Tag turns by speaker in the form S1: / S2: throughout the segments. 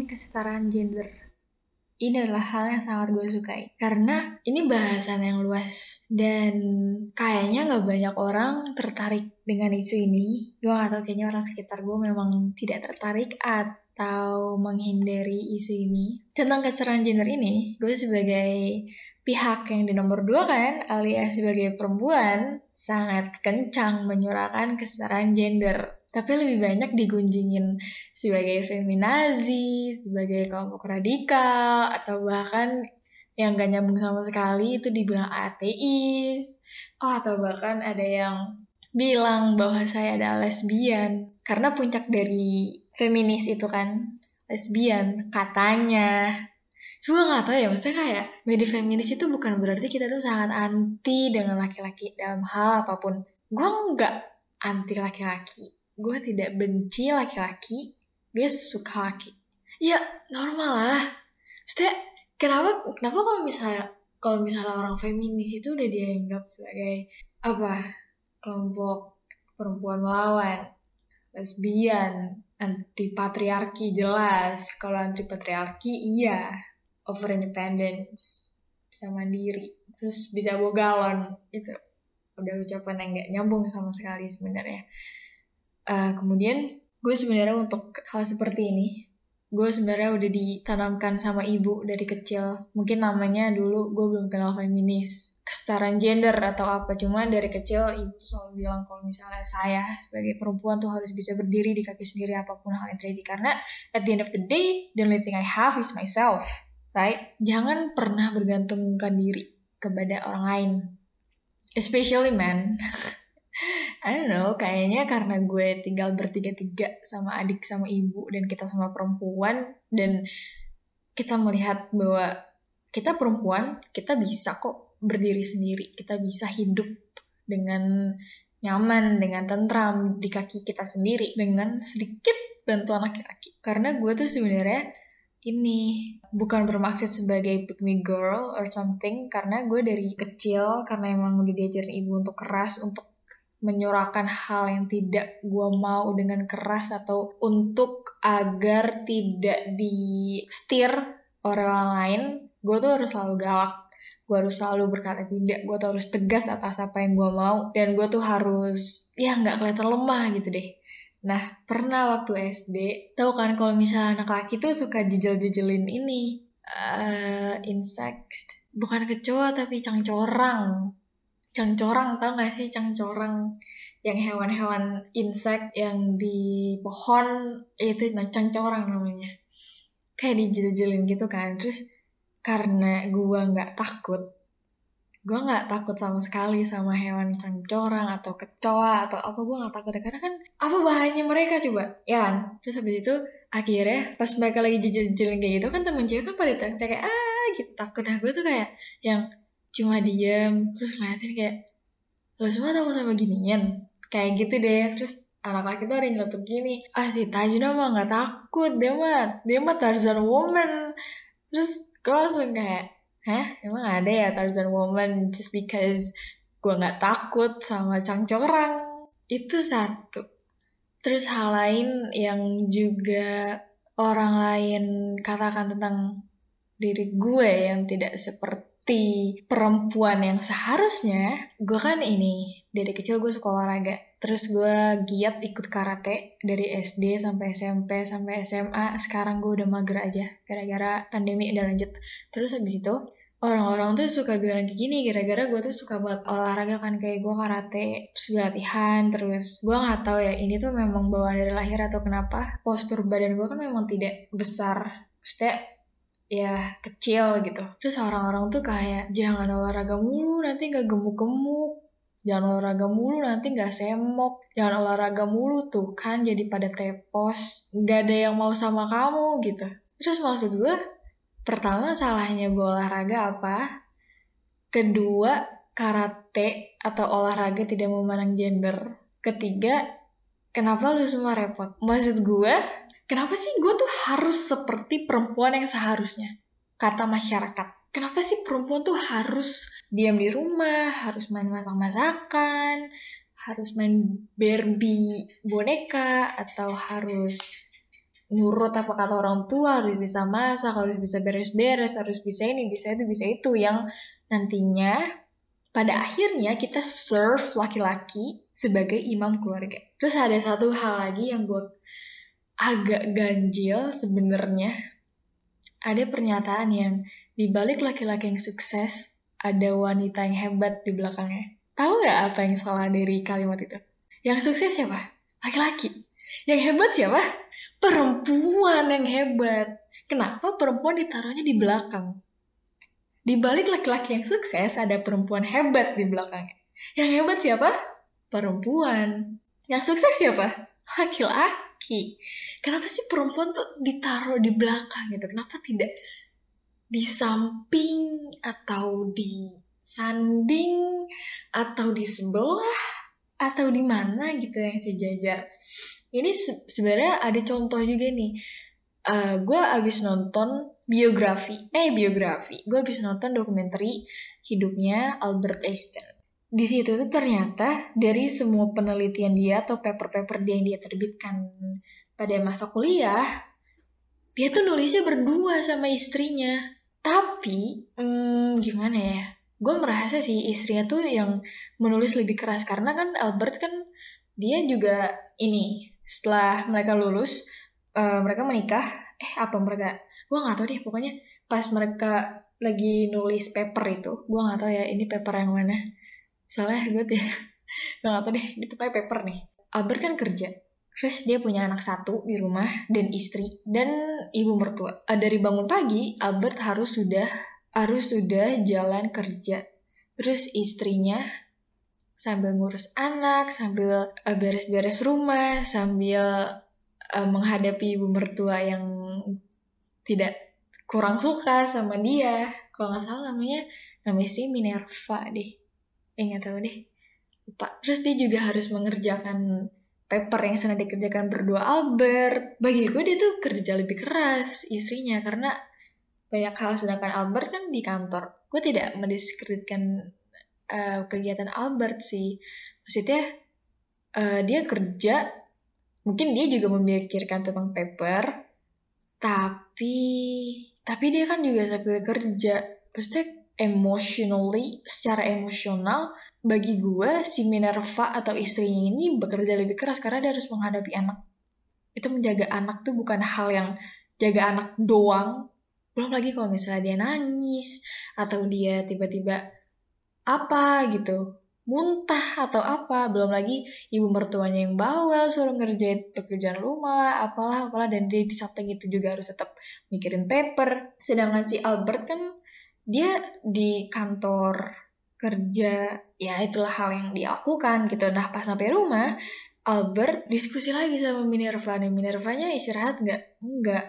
S1: ngomongin kesetaraan gender. Ini adalah hal yang sangat gue sukai. Karena ini bahasan yang luas. Dan kayaknya gak banyak orang tertarik dengan isu ini. Gue gak tau kayaknya orang sekitar gue memang tidak tertarik atau menghindari isu ini. Tentang kesetaraan gender ini, gue sebagai pihak yang di nomor dua kan, alias sebagai perempuan, sangat kencang menyuarakan kesetaraan gender. Tapi lebih banyak digunjingin sebagai feminazi, sebagai kelompok radikal, atau bahkan yang gak nyambung sama sekali itu dibilang ateis. Oh, atau bahkan ada yang bilang bahwa saya adalah lesbian. Karena puncak dari feminis itu kan lesbian, katanya gue gak tau ya maksudnya kayak menjadi feminis itu bukan berarti kita tuh sangat anti dengan laki-laki dalam hal apa pun gue nggak anti laki-laki gue tidak benci laki-laki gue suka laki. Ya normal lah. Maksudnya kenapa kenapa kalau misalnya kalau misalnya orang feminis itu udah dianggap sebagai apa kelompok perempuan melawan lesbian anti patriarki jelas. Kalau anti patriarki iya. Over independence bisa mandiri terus bisa bawa galon itu udah ucapan yang nggak nyambung sama sekali sebenarnya uh, kemudian gue sebenarnya untuk hal seperti ini gue sebenarnya udah ditanamkan sama ibu dari kecil mungkin namanya dulu gue belum kenal feminis kesetaraan gender atau apa cuma dari kecil ibu selalu bilang kalau misalnya saya sebagai perempuan tuh harus bisa berdiri di kaki sendiri apa pun hal yang terjadi karena at the end of the day the only thing I have is myself right? Jangan pernah bergantungkan diri kepada orang lain. Especially men. I don't know, kayaknya karena gue tinggal bertiga-tiga sama adik sama ibu dan kita sama perempuan dan kita melihat bahwa kita perempuan, kita bisa kok berdiri sendiri, kita bisa hidup dengan nyaman, dengan tentram di kaki kita sendiri dengan sedikit bantuan laki-laki. Karena gue tuh sebenarnya ini bukan bermaksud sebagai pick me girl or something karena gue dari kecil karena emang udah diajarin ibu untuk keras untuk menyuarakan hal yang tidak gue mau dengan keras atau untuk agar tidak di steer orang lain gue tuh harus selalu galak. Gue harus selalu berkata tidak. Gue tuh harus tegas atas apa yang gue mau. Dan gue tuh harus ya nggak kelihatan lemah gitu deh. Nah, pernah waktu SD, tau kan kalau misalnya anak laki tuh suka jejel-jejelin ini, uh, insect, bukan kecoa tapi cangcorang. Cangcorang, tau gak sih? Cangcorang? Yang hewan-hewan insect yang di pohon, itu nah, cangcorang namanya. Kayak dijejel-jejelin gitu kan, terus karena gua nggak takut, gue nggak takut sama sekali sama hewan cangcorang atau kecoa atau apa gue nggak takut ya. Karena kan apa bahayanya mereka coba? Ya kan? Terus habis itu akhirnya pas mereka lagi jejel-jejel kayak gitu kan temen cewek kan pada teriak kayak ah gitu. Takut nah gue tuh kayak yang cuma diem terus ngeliatin kayak lo semua takut sama ginian? Kayak gitu deh terus anak laki tuh ada yang nyeletuk gini ah si Tajuna mah nggak takut dia mah dia mah Tarzan woman. Terus gue langsung kayak hah emang ada ya Tarzan Woman just because gue nggak takut sama cangcorang itu satu. Terus hal lain yang juga orang lain katakan tentang diri gue yang tidak seperti perempuan yang seharusnya gue kan ini dari kecil gue suka olahraga. Terus gue giat ikut karate dari SD sampai SMP sampai SMA sekarang gue udah mager aja gara-gara pandemi udah lanjut. Terus habis itu orang-orang tuh suka bilang kayak gini gara-gara gue tuh suka buat olahraga kan kayak gue karate terus latihan terus gue nggak tahu ya ini tuh memang bawaan dari lahir atau kenapa postur badan gue kan memang tidak besar. Maksudnya ya kecil gitu terus orang-orang tuh kayak jangan olahraga mulu nanti nggak gemuk-gemuk jangan olahraga mulu nanti nggak semok jangan olahraga mulu tuh kan jadi pada tepos nggak ada yang mau sama kamu gitu terus maksud gue Pertama, salahnya gue olahraga apa? Kedua, karate atau olahraga tidak memandang gender. Ketiga, kenapa lu semua repot? Maksud gue, kenapa sih gue tuh harus seperti perempuan yang seharusnya? Kata masyarakat. Kenapa sih perempuan tuh harus diam di rumah, harus main masak-masakan, harus main Barbie boneka, atau harus nurut apa kata orang tua, harus bisa masak, harus bisa beres-beres, harus bisa ini, bisa itu, bisa itu yang nantinya pada akhirnya kita serve laki-laki sebagai imam keluarga. Terus ada satu hal lagi yang gue agak ganjil sebenarnya. Ada pernyataan yang di balik laki-laki yang sukses ada wanita yang hebat di belakangnya. Tahu nggak apa yang salah dari kalimat itu? Yang sukses siapa? Laki-laki. Yang hebat siapa? Perempuan yang hebat. Kenapa perempuan ditaruhnya di belakang? Di balik laki-laki yang sukses ada perempuan hebat di belakangnya. Yang hebat siapa? Perempuan. Yang sukses siapa? Laki-laki. Kenapa sih perempuan tuh ditaruh di belakang gitu? Kenapa tidak di samping atau di sanding atau di sebelah atau di mana gitu yang sejajar? Ini se sebenarnya ada contoh juga nih. Uh, gue abis nonton biografi, eh biografi, gue habis nonton dokumenter hidupnya Albert Einstein. Di situ tuh ternyata dari semua penelitian dia atau paper-paper dia yang dia terbitkan pada masa kuliah, dia tuh nulisnya berdua sama istrinya. Tapi, hmm, gimana ya? Gue merasa sih istrinya tuh yang menulis lebih keras karena kan Albert kan dia juga ini setelah mereka lulus, uh, mereka menikah. Eh apa mereka gue nggak tahu deh pokoknya pas mereka lagi nulis paper itu gue nggak tahu ya ini paper yang mana soalnya gue tidak gue nggak tahu deh ini pokoknya paper nih. Albert kan kerja. Terus dia punya anak satu di rumah dan istri dan ibu mertua. Eh, dari bangun pagi Albert harus sudah harus sudah jalan kerja. Terus istrinya sambil ngurus anak sambil eh, beres-beres rumah sambil uh, menghadapi ibu mertua yang tidak kurang suka sama dia. Kalau nggak salah namanya nama istri Minerva deh eh nggak tahu deh. Lupa. Terus dia juga harus mengerjakan paper yang sedang dikerjakan berdua Albert. Bagi gue dia tuh kerja lebih keras istrinya karena banyak hal. Sedangkan Albert kan di kantor. Gue tidak mendiskreditkan uh, kegiatan Albert sih. Maksudnya uh, dia kerja. Mungkin dia juga memikirkan tentang paper. Tapi tapi dia kan juga sambil kerja. Pasti emotionally secara emosional bagi gue si Minerva atau istrinya ini bekerja lebih keras karena dia harus menghadapi anak. Itu menjaga anak tuh bukan hal yang jaga anak doang. Belum lagi kalau misalnya dia nangis atau dia tiba-tiba apa gitu muntah atau apa belum lagi ibu mertuanya yang bawel suruh ngerjain pekerjaan rumah lah apalah apalah dan dia di samping itu juga harus tetap mikirin paper. Sedangkan si Albert kan dia di kantor kerja ya itulah hal yang dia lakukan gitu nah pas sampai rumah Albert diskusi lagi sama Minerva nih Minervanya istirahat nggak nggak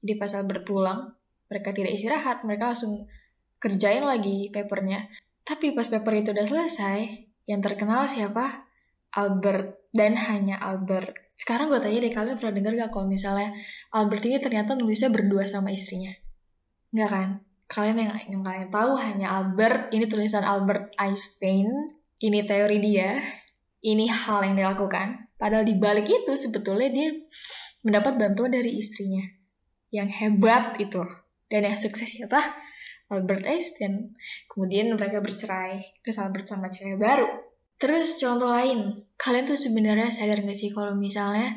S1: jadi pas Albert pulang mereka tidak istirahat mereka langsung kerjain lagi papernya tapi pas paper itu udah selesai, yang terkenal siapa? Albert dan hanya Albert. Sekarang gue tanya deh kalian pernah dengar gak kalau misalnya Albert ini ternyata nulisnya berdua sama istrinya? Enggak kan? Kalian yang, yang kalian tahu hanya Albert, ini tulisan Albert Einstein, ini teori dia, ini hal yang dilakukan. Padahal di balik itu sebetulnya dia mendapat bantuan dari istrinya. Yang hebat itu. Dan yang sukses siapa? Albert Einstein. Kemudian mereka bercerai, terus Albert sama cewek baru. Terus contoh lain, kalian tuh sebenarnya sadar gak sih kalau misalnya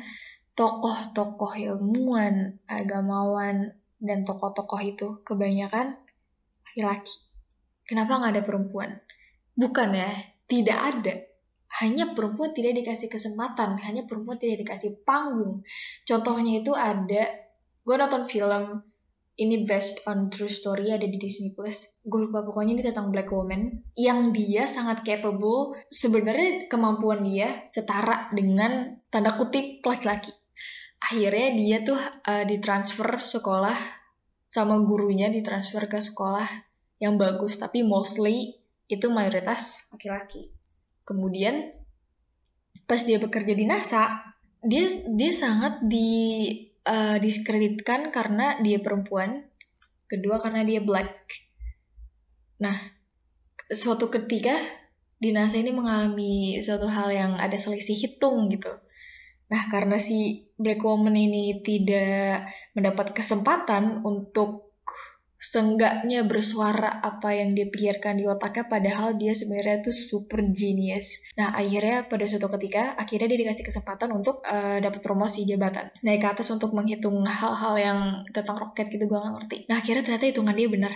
S1: tokoh-tokoh ilmuwan, agamawan, dan tokoh-tokoh itu kebanyakan laki-laki. Kenapa nggak ada perempuan? Bukan ya, tidak ada. Hanya perempuan tidak dikasih kesempatan, hanya perempuan tidak dikasih panggung. Contohnya itu ada, gue nonton film ini based on true story ada di Disney Plus. Gue lupa pokoknya ini tentang black woman yang dia sangat capable. Sebenarnya kemampuan dia setara dengan tanda kutip laki-laki. Akhirnya dia tuh uh, ditransfer sekolah sama gurunya ditransfer ke sekolah yang bagus tapi mostly itu mayoritas laki-laki. Kemudian pas dia bekerja di NASA, dia dia sangat di uh, diskreditkan karena dia perempuan, kedua karena dia black. Nah, suatu ketika di NASA ini mengalami suatu hal yang ada selisih hitung gitu. Nah, karena si black woman ini tidak mendapat kesempatan untuk seenggaknya bersuara apa yang dia pikirkan di otaknya padahal dia sebenarnya tuh super genius. Nah akhirnya pada suatu ketika akhirnya dia dikasih kesempatan untuk uh, dapat promosi jabatan naik ke atas untuk menghitung hal-hal yang tentang roket gitu gue gak ngerti. Nah akhirnya ternyata hitungan dia benar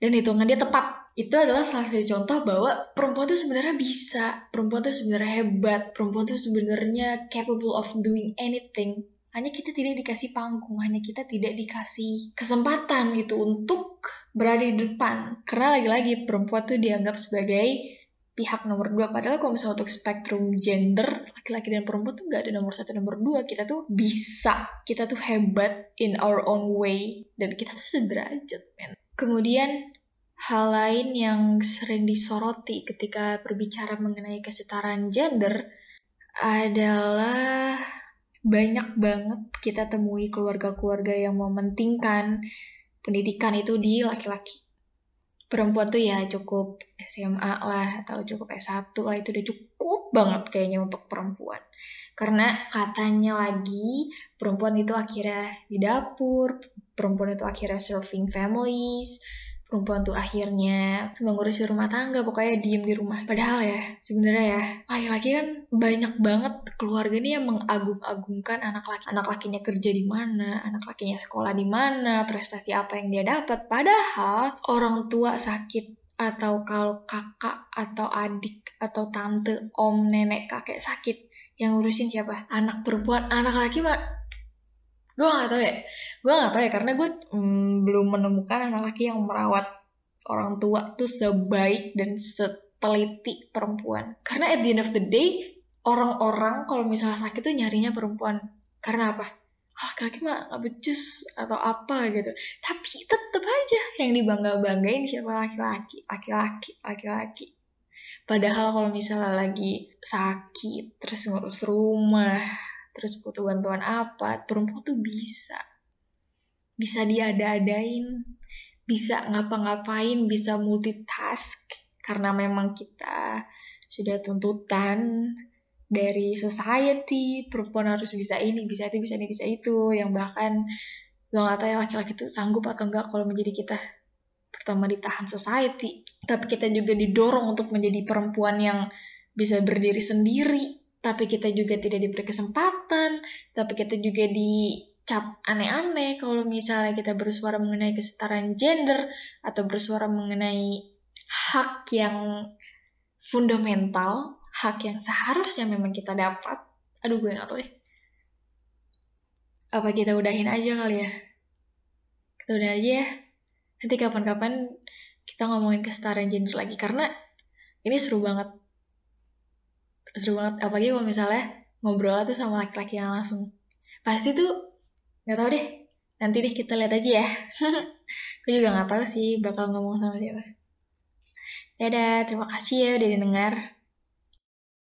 S1: dan hitungan dia tepat. Itu adalah salah satu contoh bahwa perempuan tuh sebenarnya bisa, perempuan tuh sebenarnya hebat, perempuan tuh sebenarnya capable of doing anything hanya kita tidak dikasih panggung, hanya kita tidak dikasih kesempatan gitu untuk berada di depan. Karena lagi-lagi perempuan tuh dianggap sebagai pihak nomor dua. Padahal kalau misalnya untuk spektrum gender, laki-laki dan perempuan tuh nggak ada nomor satu, nomor dua. Kita tuh bisa, kita tuh hebat in our own way, dan kita tuh sederajat, men. Kemudian hal lain yang sering disoroti ketika berbicara mengenai kesetaraan gender adalah banyak banget kita temui keluarga-keluarga yang mementingkan pendidikan itu di laki-laki. Perempuan tuh ya cukup SMA lah atau cukup S1 lah itu udah cukup banget kayaknya untuk perempuan. Karena katanya lagi perempuan itu akhirnya di dapur, perempuan itu akhirnya serving families, perempuan tuh akhirnya mengurusi rumah tangga pokoknya diem di rumah. Padahal ya sebenarnya ya laki-laki kan banyak banget keluarga nih yang mengagung-agungkan anak laki anak lakinya kerja di mana anak lakinya sekolah di mana prestasi apa yang dia dapat. Padahal orang tua sakit atau kalau kakak atau adik atau tante om nenek kakek sakit yang ngurusin siapa? Anak perempuan. Anak laki mah gue gak tau ya. Gue gak tau ya karena gue mm, belum menemukan anak laki yang merawat orang tua tuh sebaik dan seteliti perempuan. Karena at the end of the day orang-orang kalau misalnya sakit tuh nyarinya perempuan. Karena apa? Laki-laki mah gak becus atau apa gitu. Tapi tetep aja yang dibangga-banggain siapa? Laki-laki laki-laki laki-laki. Padahal kalau misalnya lagi sakit terus ngurus rumah terus butuh bantuan apa, perempuan tuh bisa. Bisa diada-adain, bisa ngapa-ngapain, bisa multitask, karena memang kita sudah tuntutan dari society, perempuan harus bisa ini, bisa itu, bisa ini, bisa itu, yang bahkan gue gak tahu ya laki-laki itu sanggup atau enggak kalau menjadi kita pertama ditahan society, tapi kita juga didorong untuk menjadi perempuan yang bisa berdiri sendiri, tapi kita juga tidak diberi kesempatan, tapi kita juga dicap aneh-aneh kalau misalnya kita bersuara mengenai kesetaraan gender atau bersuara mengenai hak yang fundamental, hak yang seharusnya memang kita dapat. Aduh gue gak tau deh. Apa kita udahin aja kali ya? Kita udah aja ya. Nanti kapan-kapan kita ngomongin kesetaraan gender lagi karena ini seru banget seru banget. Apalagi kalau misalnya ngobrol tuh sama laki-laki yang langsung. Pasti tuh nggak tahu deh. Nanti deh kita lihat aja ya. Aku juga nggak tahu sih bakal ngomong sama siapa. Dadah terima kasih ya udah didengar